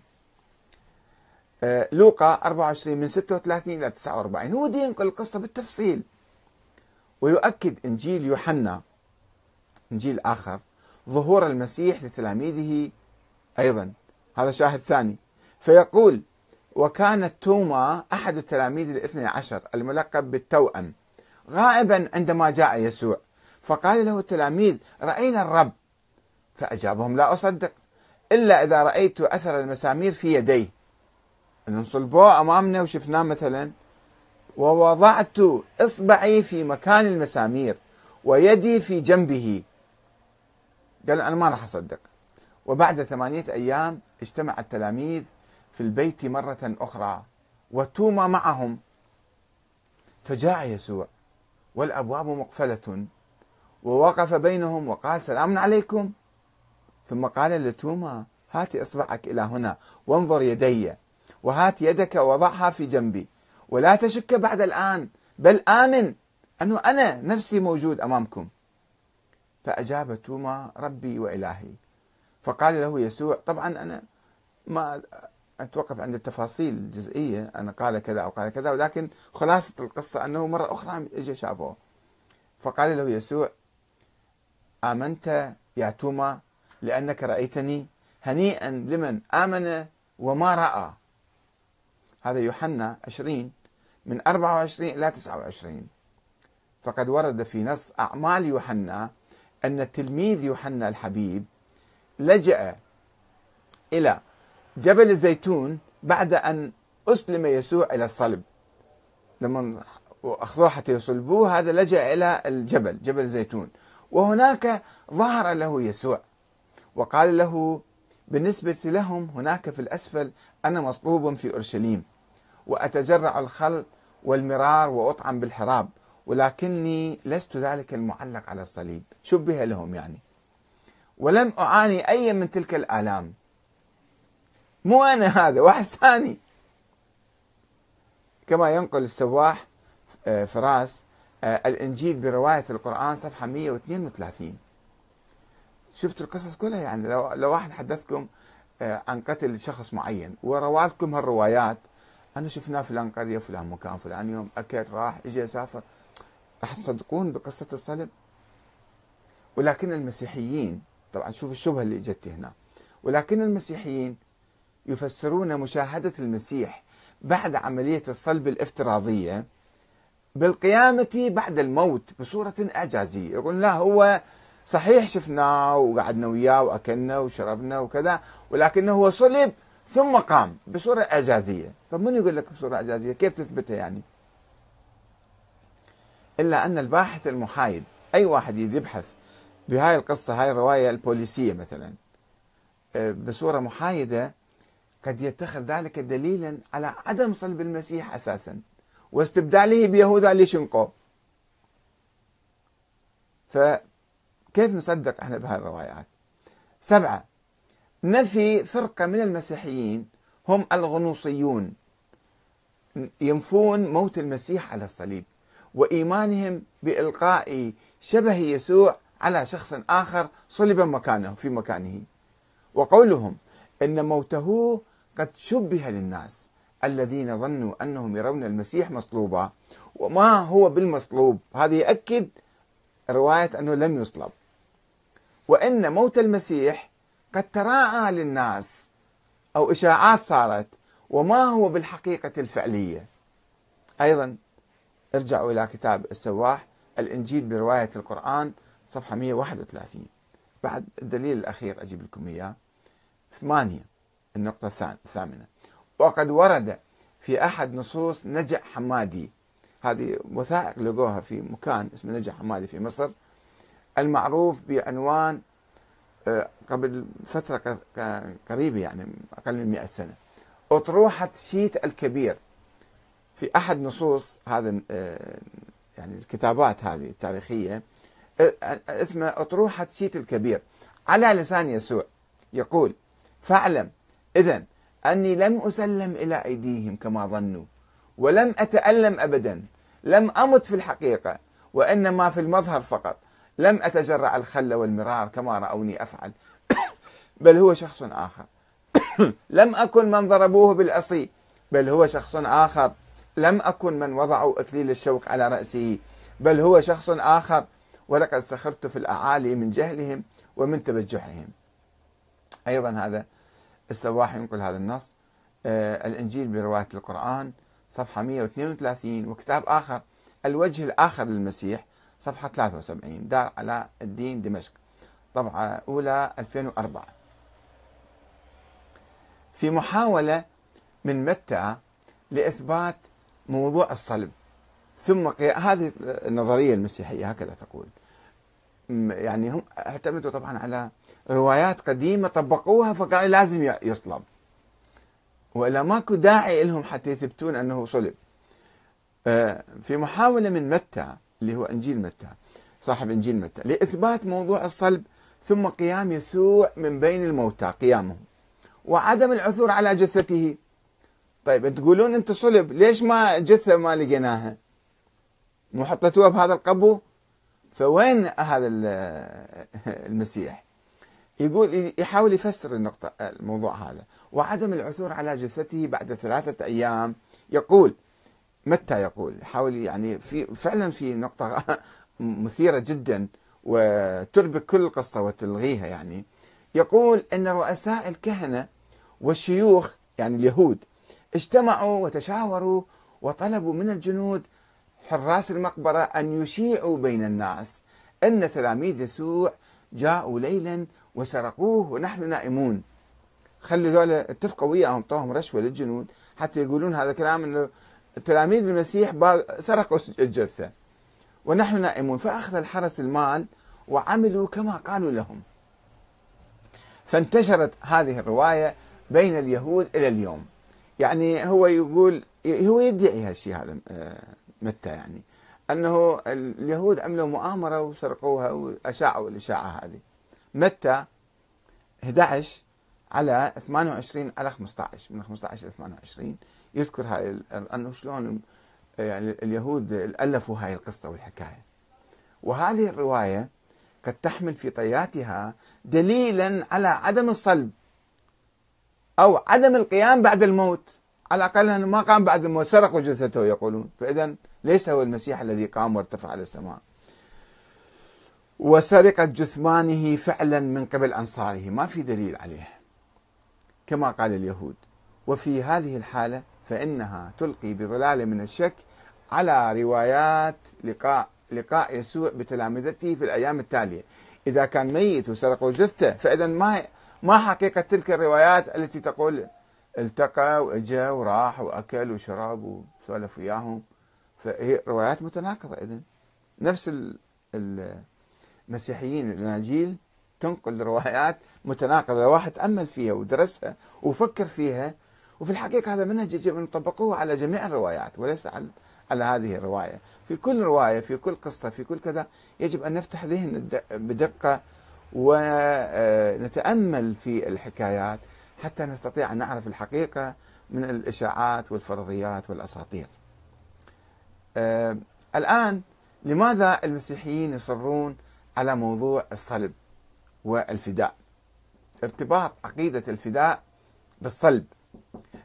آه، لوقا 24 من 36 إلى 49 هو دي ينقل القصة بالتفصيل. ويؤكد إنجيل يوحنا إنجيل آخر ظهور المسيح لتلاميذه أيضا. هذا شاهد ثاني فيقول وكان توما أحد التلاميذ الاثني عشر الملقب بالتوأم غائبا عندما جاء يسوع. فقال له التلاميذ رأينا الرب. فأجابهم لا أصدق إلا إذا رأيت أثر المسامير في يديه. أن صلبوه أمامنا وشفناه مثلا ووضعت إصبعي في مكان المسامير ويدي في جنبه. قال أنا ما راح أصدق. وبعد ثمانية أيام اجتمع التلاميذ في البيت مرة أخرى وتوما معهم. فجاء يسوع والأبواب مقفلة ووقف بينهم وقال سلام عليكم. ثم قال لتوما هات إصبعك إلى هنا وانظر يدي وهات يدك وضعها في جنبي ولا تشك بعد الآن بل آمن أنه أنا نفسي موجود أمامكم. فأجاب توما ربي وإلهي. فقال له يسوع طبعا أنا ما أتوقف عند التفاصيل الجزئية أنا قال كذا أو قال كذا ولكن خلاصة القصة أنه مرة أخرى إجا شافه فقال له يسوع آمنت يا توما لأنك رأيتني هنيئا لمن آمن وما رأى. هذا يوحنا 20 من 24 إلى 29 فقد ورد في نص أعمال يوحنا أن تلميذ يوحنا الحبيب لجأ إلى جبل الزيتون بعد أن أسلم يسوع إلى الصلب. لما أخذوه حتى يصلبوه هذا لجأ إلى الجبل جبل الزيتون. وهناك ظهر له يسوع. وقال له بالنسبة لهم هناك في الأسفل أنا مصلوب في أورشليم وأتجرع الخل والمرار وأطعم بالحراب ولكني لست ذلك المعلق على الصليب. شبه لهم يعني. ولم أعاني أي من تلك الآلام. مو أنا هذا واحد ثاني. كما ينقل السواح آه، فراس آه، الإنجيل برواية القرآن صفحة 132 شفت القصص كلها؟ يعني لو, لو واحد حدثكم آه، عن قتل شخص معين وروى لكم هالروايات أنا شفناه فلان قرية فلان مكان فلان يوم أكل راح إجا سافر. راح تصدقون بقصة الصلب؟ ولكن المسيحيين طبعا شوف الشبهة اللي إجت هنا. ولكن المسيحيين يفسرون مشاهدة المسيح بعد عملية الصلب الافتراضية بالقيامة بعد الموت بصورة إعجازية. يقول لا هو صحيح شفناه وقعدنا وياه وأكلنا وشربنا وكذا ولكنه هو صلب ثم قام بصورة إعجازية. طب من يقول لك بصورة إعجازية؟ كيف تثبتها يعني؟ إلا أن الباحث المحايد أي واحد يبحث بهاي القصة هاي الرواية البوليسية مثلا آه، بصورة محايدة قد يتخذ ذلك دليلا على عدم صلب المسيح أساسا واستبداله بيهوذا ليشنقو فكيف نصدق إحنا بهاي الروايات؟ سبعة نفي فرقة من المسيحيين هم الغنوصيون ينفون موت المسيح على الصليب وإيمانهم بإلقاء شبه يسوع على شخص آخر صلب مكانه في مكانه. وقولهم إن موته قد شبه للناس الذين ظنوا أنهم يرون المسيح مصلوبا. وما هو بالمصلوب؟ هذا يأكد رواية أنه لم يصلب. وإن موت المسيح قد تراءى للناس أو إشاعات صارت. وما هو بالحقيقة الفعلية؟ أيضا ارجعوا إلى كتاب السواح الإنجيل برواية القرآن صفحة 131 بعد الدليل الأخير أجيب لكم إياه. ثمانية. النقطة الثامنة. وقد ورد في أحد نصوص نجع حمادي. هذه وثائق لقوها في مكان اسمه نجع حمادي في مصر. المعروف بعنوان آه، قبل فترة قريبة يعني أقل من 100 سنة. أطروحة شيت الكبير. في أحد نصوص هذا آه، يعني الكتابات هذه التاريخية آه، اسمه أطروحة شيت الكبير. على لسان يسوع يقول فاعلم إذا أني لم أسلم إلى أيديهم كما ظنوا ولم أتألم أبدا لم أمت في الحقيقة وإنما في المظهر فقط. لم أتجرع الخل والمرار كما رأوني أفعل [coughs] بل هو شخص آخر. [coughs] لم أكن من ضربوه بالعصي بل هو شخص آخر. لم أكن من وضعوا أكليل الشوك على رأسه بل هو شخص آخر. ولقد سخرت في الأعالي من جهلهم ومن تبجحهم. أيضا هذا السواح ينقل هذا النص. آه، الإنجيل برواية القرآن صفحة 132 وكتاب آخر الوجه الآخر للمسيح صفحة 73 دار علاء الدين دمشق. طبعة أولى 2004 في محاولة من متى لإثبات موضوع الصلب؟ ثم هذه النظرية المسيحية هكذا تقول. يعني هم اعتمدوا طبعا على روايات قديمة طبقوها فقالوا لازم يصلب. وإلا ماكو داعي لهم حتى يثبتون أنه صلب. آه، في محاولة من متى اللي هو إنجيل متى صاحب إنجيل متى لإثبات موضوع الصلب ثم قيام يسوع من بين الموتى قيامه وعدم العثور على جثته. طيب تقولون أنتم صلب ليش ما جثة ما لقيناها؟ مو حطيتوها بهذا القبو؟ فوين هذا [laughs] المسيح؟ يقول يحاول يفسر النقطة الموضوع هذا. وعدم العثور على جثته بعد ثلاثة أيام. يقول متى يقول؟ يحاول يعني في فعلا في نقطة [laughs] مثيرة جدا وتربك كل القصة وتلغيها يعني. يقول أن رؤساء الكهنة والشيوخ يعني اليهود اجتمعوا وتشاوروا وطلبوا من الجنود حراس المقبرة أن يشيعوا بين الناس أن تلاميذ يسوع جاءوا ليلا وسرقوه ونحن نائمون. خلي ذولا اتفقوا وياهم طوهم رشوة للجنود. حتى يقولون هذا كلام إنه تلاميذ المسيح سرقوا الجثة. ونحن نائمون. فأخذ الحرس المال وعملوا كما قالوا لهم. فانتشرت هذه الرواية بين اليهود إلى اليوم. يعني هو يقول هو يدعي هالشيء هذا آه، متى يعني. أنه اليهود عملوا مؤامرة وسرقوها وأشاعوا الإشاعة هذه. متى؟ 11 على 28 على 15 من 15 إلى 28 يذكر هاي أنه شلون يعني اليهود ألفوا هاي القصة والحكاية. وهذه الرواية قد تحمل في طياتها دليلا على عدم الصلب أو عدم القيام بعد الموت. على الأقل أنه ما قام بعد الموت سرقوا جثته يقولون. فإذا ليس هو المسيح الذي قام وارتفع إلى السماء. وسرقت جثمانه فعلا من قبل أنصاره. ما في دليل عليه كما قال اليهود. وفي هذه الحالة فإنها تلقي بظلال من الشك على روايات لقاء لقاء يسوع بتلامذته في الأيام التالية. إذا كان ميت وسرقوا جثته فإذا ما ما حقيقة تلك الروايات التي تقول التقى وإجا وراح وأكل وشرب وسولف وياهم؟ فهي روايات متناقضة اذا. نفس المسيحيين الاناجيل تنقل روايات متناقضة. واحد تامل فيها ودرسها وفكر فيها وفي الحقيقة هذا منهج يجب أن نطبقه على جميع الروايات وليس على على هذه الرواية. في كل رواية في كل قصة في كل كذا يجب أن نفتح ذهن بدقة ونتامل في الحكايات حتى نستطيع أن نعرف الحقيقة من الإشاعات والفرضيات والأساطير. آه الآن لماذا المسيحيين يصرون على موضوع الصلب والفداء. ارتباط عقيدة الفداء بالصلب.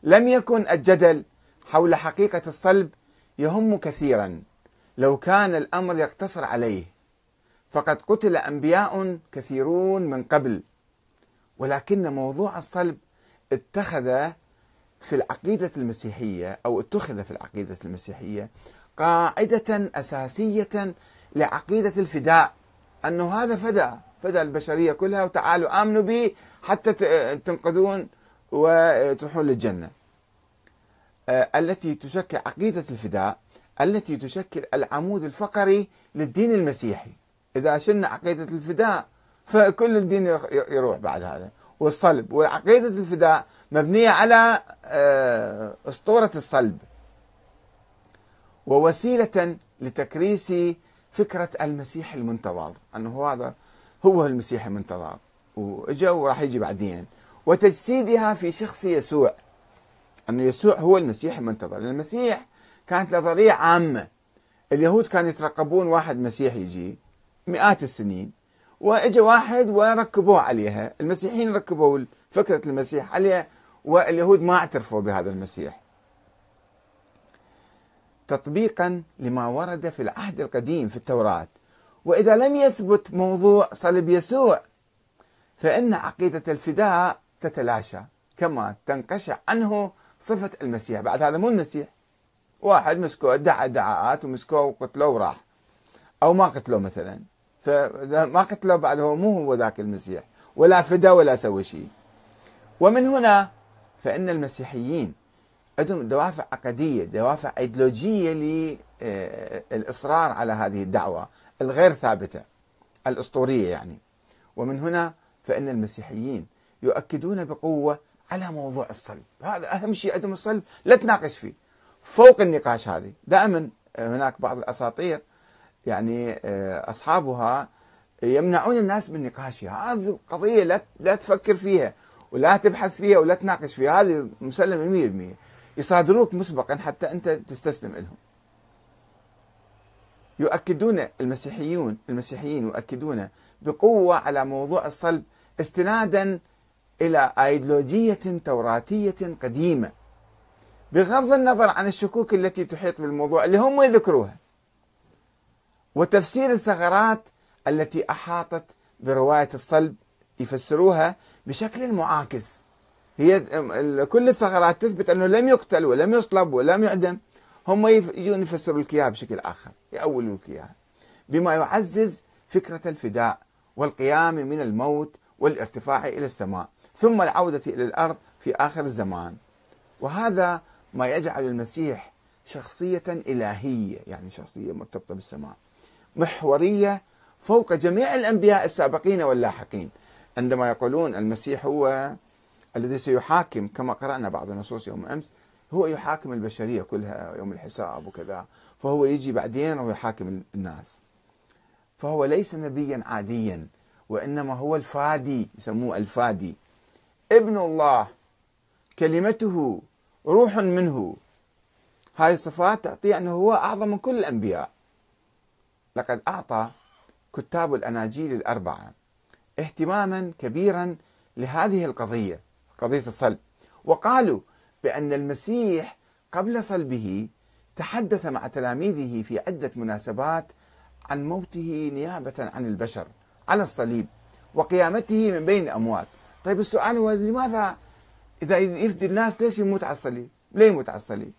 لم يكن الجدل حول حقيقة الصلب يهم كثيرا. لو كان الأمر يقتصر عليه فقد قتل أنبياء كثيرون من قبل. ولكن موضوع الصلب اتخذ في العقيدة المسيحية أو اتخذ في العقيدة المسيحية قاعدة أساسية لعقيدة الفداء. أنه هذا فداء فداء البشرية كلها وتعالوا آمنوا به حتى تنقذون وتروحون للجنة. آه، التي تشكل عقيدة الفداء التي تشكل العمود الفقري للدين المسيحي. إذا شلنا عقيدة الفداء فكل الدين يروح بعد هذا. والصلب وعقيدة الفداء مبنية على آه، أسطورة الصلب. ووسيلة لتكريس فكرة المسيح المنتظر أنه هذا هو المسيح المنتظر. وإجا وراح يجي بعدين. وتجسيدها في شخص يسوع. أن يسوع هو المسيح المنتظر. المسيح كانت نظرية عامة. اليهود كانوا يترقبون واحد مسيح يجي مئات السنين. واجى واحد وركبوه عليها. المسيحيين ركبوا فكرة المسيح عليها واليهود ما اعترفوا بهذا المسيح. تطبيقا لما ورد في العهد القديم في التوراة. وإذا لم يثبت موضوع صلب يسوع فإن عقيدة الفداء تتلاشى كما تنقشع عنه صفة المسيح. بعد هذا مو المسيح. واحد مسكوه ادعى ادعاءات ومسكوه وقتلوه وراح. أو ما قتلوه مثلا. فما قتلوه بعد هو مو هو ذاك المسيح. ولا فدا ولا سوى شيء. ومن هنا فإن المسيحيين عندهم دوافع عقدية دوافع أيديولوجية للإصرار على هذه الدعوة الغير ثابتة الأسطورية يعني. ومن هنا فإن المسيحيين يؤكدون بقوة على موضوع الصلب. هذا أهم شيء عندهم الصلب لا تناقش فيه. فوق النقاش هذه دائما هناك بعض الأساطير يعني آه، أصحابها يمنعون الناس من نقاشها. هذه قضية لا لا تفكر فيها ولا تبحث فيها ولا تناقش فيها. هذه مسلمة 100% يصادروك مسبقا حتى أنت تستسلم لهم يؤكدون المسيحيون المسيحيين يؤكدون بقوة على موضوع الصلب استنادا إلى أيديولوجية توراتية قديمة. بغض النظر عن الشكوك التي تحيط بالموضوع اللي هم يذكروها. وتفسير الثغرات التي أحاطت برواية الصلب يفسروها بشكل معاكس. هي كل الثغرات تثبت أنه لم يقتل ولم يصلب ولم يعدم. هم يجون يفسروا لك اياها بشكل آخر يأولوا لك اياها بما يعزز فكرة الفداء والقيام من الموت والارتفاع إلى السماء ثم العودة إلى الأرض في آخر الزمان. وهذا ما يجعل المسيح شخصية إلهية يعني شخصية مرتبطة بالسماء محورية فوق جميع الأنبياء السابقين واللاحقين. عندما يقولون المسيح هو الذي سيحاكم كما قرأنا بعض النصوص يوم أمس هو يحاكم البشرية كلها يوم الحساب وكذا فهو يجي بعدين ويحاكم الناس. فهو ليس نبيا عاديا وإنما هو الفادي يسموه الفادي. ابن الله كلمته روح منه. هاي الصفات تعطي أنه هو أعظم من كل الأنبياء. لقد أعطى كتاب الأناجيل الأربعة اهتماما كبيرا لهذه القضية. قضية الصلب. وقالوا بأن المسيح قبل صلبه تحدث مع تلاميذه في عدة مناسبات عن موته نيابة عن البشر على الصليب وقيامته من بين الأموات. طيب السؤال هو لماذا إذا يفدي الناس ليش يموت على الصليب؟ ليه يموت على الصليب؟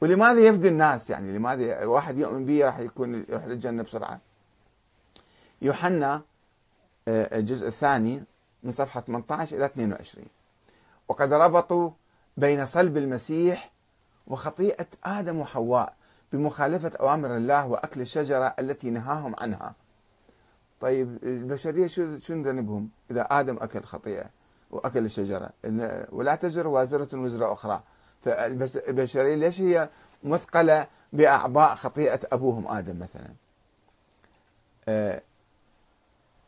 ولماذا يفدي الناس يعني؟ لماذا واحد يؤمن به راح يكون يروح للجنة بسرعة؟ يوحنا آه، الجزء الثاني من صفحة 18 إلى 22 وقد ربطوا بين صلب المسيح وخطيئة آدم وحواء بمخالفة أوامر الله وأكل الشجرة التي نهاهم عنها. طيب البشرية شو شو ذنبهم إذا آدم أكل خطيئة وأكل الشجرة. ولا تزر وازرة وزر أخرى. فالبشرية ليش هي مثقلة بأعباء خطيئة أبوهم آدم مثلا؟ آه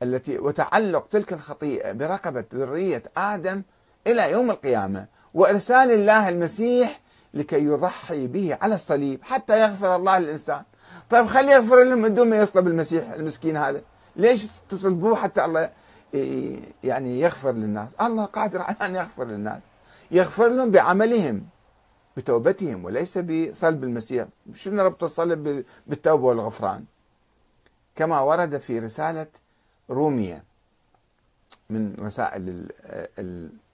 التي وتعلق تلك الخطيئة برقبة ذرية آدم إلى يوم القيامة وإرسال الله المسيح لكي يضحي به على الصليب حتى يغفر الله للإنسان. طيب خلي يغفر لهم من دون ما يصلب المسيح المسكين هذا. ليش تصلبوه حتى الله يعني يغفر للناس؟ الله قادر على أن يغفر للناس. يغفر لهم بعملهم بتوبتهم وليس بصلب المسيح. شنو ربط الصلب بالتوبة والغفران؟ كما ورد في رسالة رومية من رسائل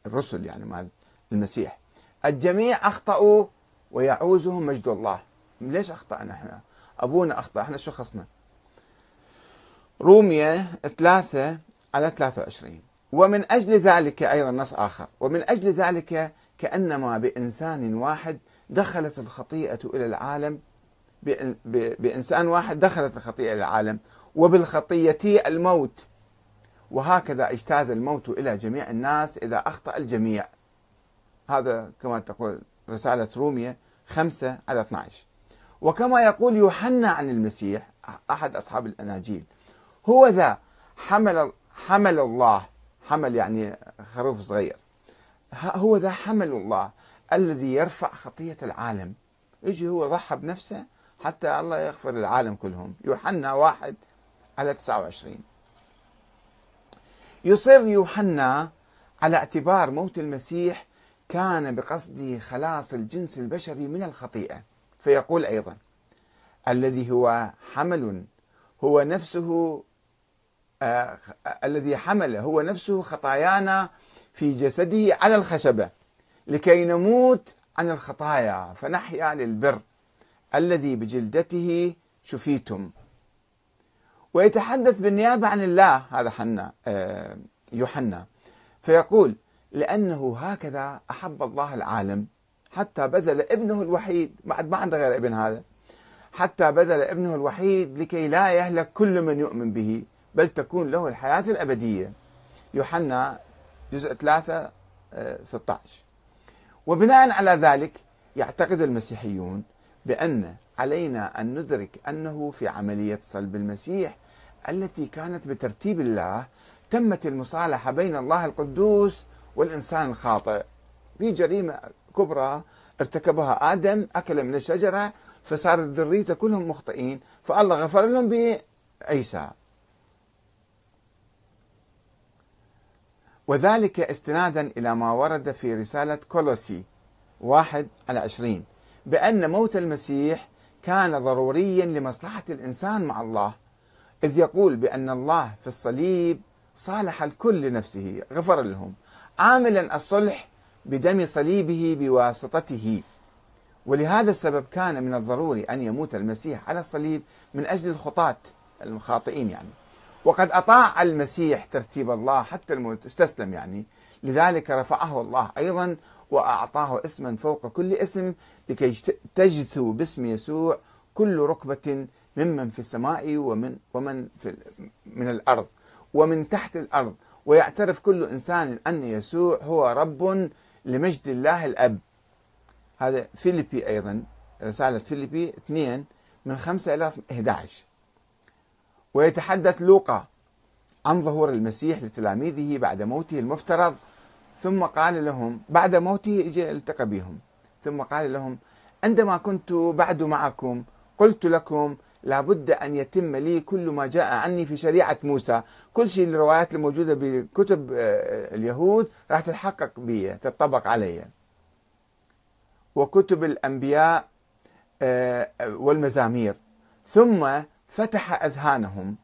الرسل يعني مال المسيح. الجميع أخطأوا ويعوزهم مجد الله. ليش أخطأنا إحنا؟ أبونا أخطأ إحنا شو خصنا؟ رومية ثلاثة على 23 ومن أجل ذلك أيضا نص آخر. ومن أجل ذلك كأنما بإنسان واحد دخلت الخطيئة إلى العالم. بإنسان واحد دخلت الخطيئة إلى العالم. وبالخطية الموت. وهكذا اجتاز الموت إلى جميع الناس إذا أخطأ الجميع. هذا كما تقول رسالة رومية خمسة على 12 وكما يقول يوحنا عن المسيح أحد أصحاب الأناجيل هو ذا حمل حمل الله. حمل يعني خروف صغير. هو ذا حمل الله الذي يرفع خطية العالم. يجي هو ضحى بنفسه حتى الله يغفر العالم كلهم. يوحنا واحد على 29 يصر يوحنا على اعتبار موت المسيح كان بقصد خلاص الجنس البشري من الخطيئة. فيقول أيضا الذي هو حمل هو نفسه آه، الذي حمل هو نفسه خطايانا في جسده على الخشبة لكي نموت عن الخطايا فنحيا للبر الذي بجلدته شفيتم. ويتحدث بالنيابة عن الله هذا حنا آه، يوحنا. فيقول لأنه هكذا أحب الله العالم حتى بذل ابنه الوحيد بعد ما عنده غير ابن هذا حتى بذل ابنه الوحيد لكي لا يهلك كل من يؤمن به بل تكون له الحياة الأبدية. يوحنا جزء 3 16 آه، وبناء على ذلك يعتقد المسيحيون بأن علينا أن ندرك أنه في عملية صلب المسيح التي كانت بترتيب الله تمت المصالحة بين الله القدوس والإنسان الخاطئ. في جريمة كبرى ارتكبها آدم أكل من الشجرة فصارت ذريته كلهم مخطئين فالله غفر لهم بعيسى. وذلك استنادا إلى ما ورد في رسالة كولوسي واحد على عشرين بأن موت المسيح كان ضروريا لمصلحة الإنسان مع الله. إذ يقول بأن الله في الصليب صالح الكل لنفسه غفر لهم. عاملا الصلح بدم صليبه بواسطته. ولهذا السبب كان من الضروري أن يموت المسيح على الصليب من أجل الخطاة الخاطئين يعني. وقد أطاع المسيح ترتيب الله حتى الموت استسلم يعني. لذلك رفعه الله أيضا وأعطاه اسما فوق كل اسم لكي تجثو باسم يسوع كل ركبة ممن في السماء ومن ومن في من الأرض ومن تحت الأرض. ويعترف كل إنسان أن يسوع هو رب لمجد الله الأب. هذا فيليبي أيضا رسالة فيليبي 2 من 5 إلى 11 ويتحدث لوقا عن ظهور المسيح لتلاميذه بعد موته المفترض. ثم قال لهم بعد موته اجى التقى بهم. ثم قال لهم عندما كنت بعد معكم قلت لكم لابد أن يتم لي كل ما جاء عني في شريعة موسى. كل شيء الروايات الموجودة بكتب آه، اليهود راح تتحقق بي تطبق علي. وكتب الأنبياء آه، والمزامير. ثم فتح أذهانهم.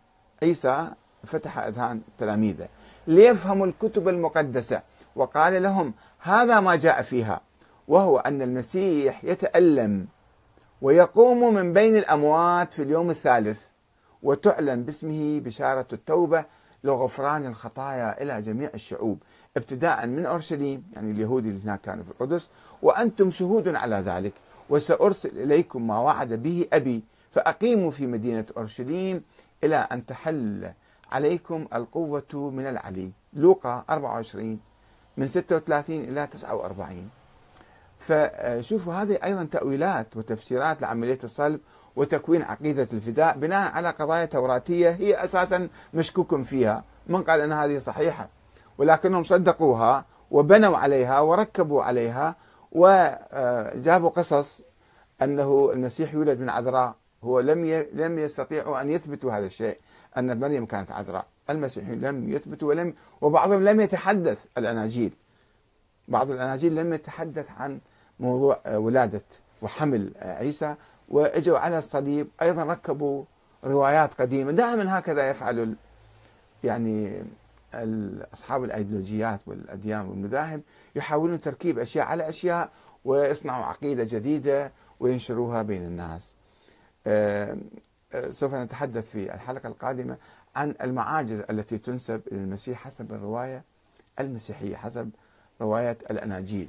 عيسى فتح أذهان تلاميذه ليفهموا الكتب المقدسة. وقال لهم هذا ما جاء فيها وهو أن المسيح يتألم ويقوم من بين الأموات في اليوم الثالث وتعلن باسمه بشارة التوبة لغفران الخطايا إلى جميع الشعوب. ابتداء من أورشليم يعني اليهود اللي هناك كانوا في القدس وأنتم شهود على ذلك. وسأرسل إليكم ما وعد به أبي فأقيموا في مدينة أورشليم إلى أن تحل عليكم القوة من العلي. لوقا 24 من 36 إلى 49 فشوفوا هذه أيضا تأويلات وتفسيرات لعملية الصلب وتكوين عقيدة الفداء بناء على قضايا توراتية هي أساسا مشكوك فيها. من قال أن هذه صحيحة؟ ولكنهم صدقوها وبنوا عليها وركبوا عليها وجابوا قصص أنه المسيح يولد من عذراء. هو لم لم يستطيعوا أن يثبتوا هذا الشيء أن مريم كانت عذراء. المسيحيين لم يثبتوا ولم وبعضهم لم يتحدث الأناجيل. بعض الأناجيل لم يتحدث عن موضوع ولادة وحمل عيسى وإجوا على الصليب أيضا ركبوا روايات قديمة دائما هكذا يفعل يعني اصحاب الأيديولوجيات والأديان والمذاهب يحاولون تركيب أشياء على أشياء ويصنعوا عقيدة جديدة وينشروها بين الناس. آه، آه، سوف نتحدث في الحلقة القادمة عن المعاجز التي تنسب إلى المسيح حسب الرواية المسيحية حسب رواية الأناجيل.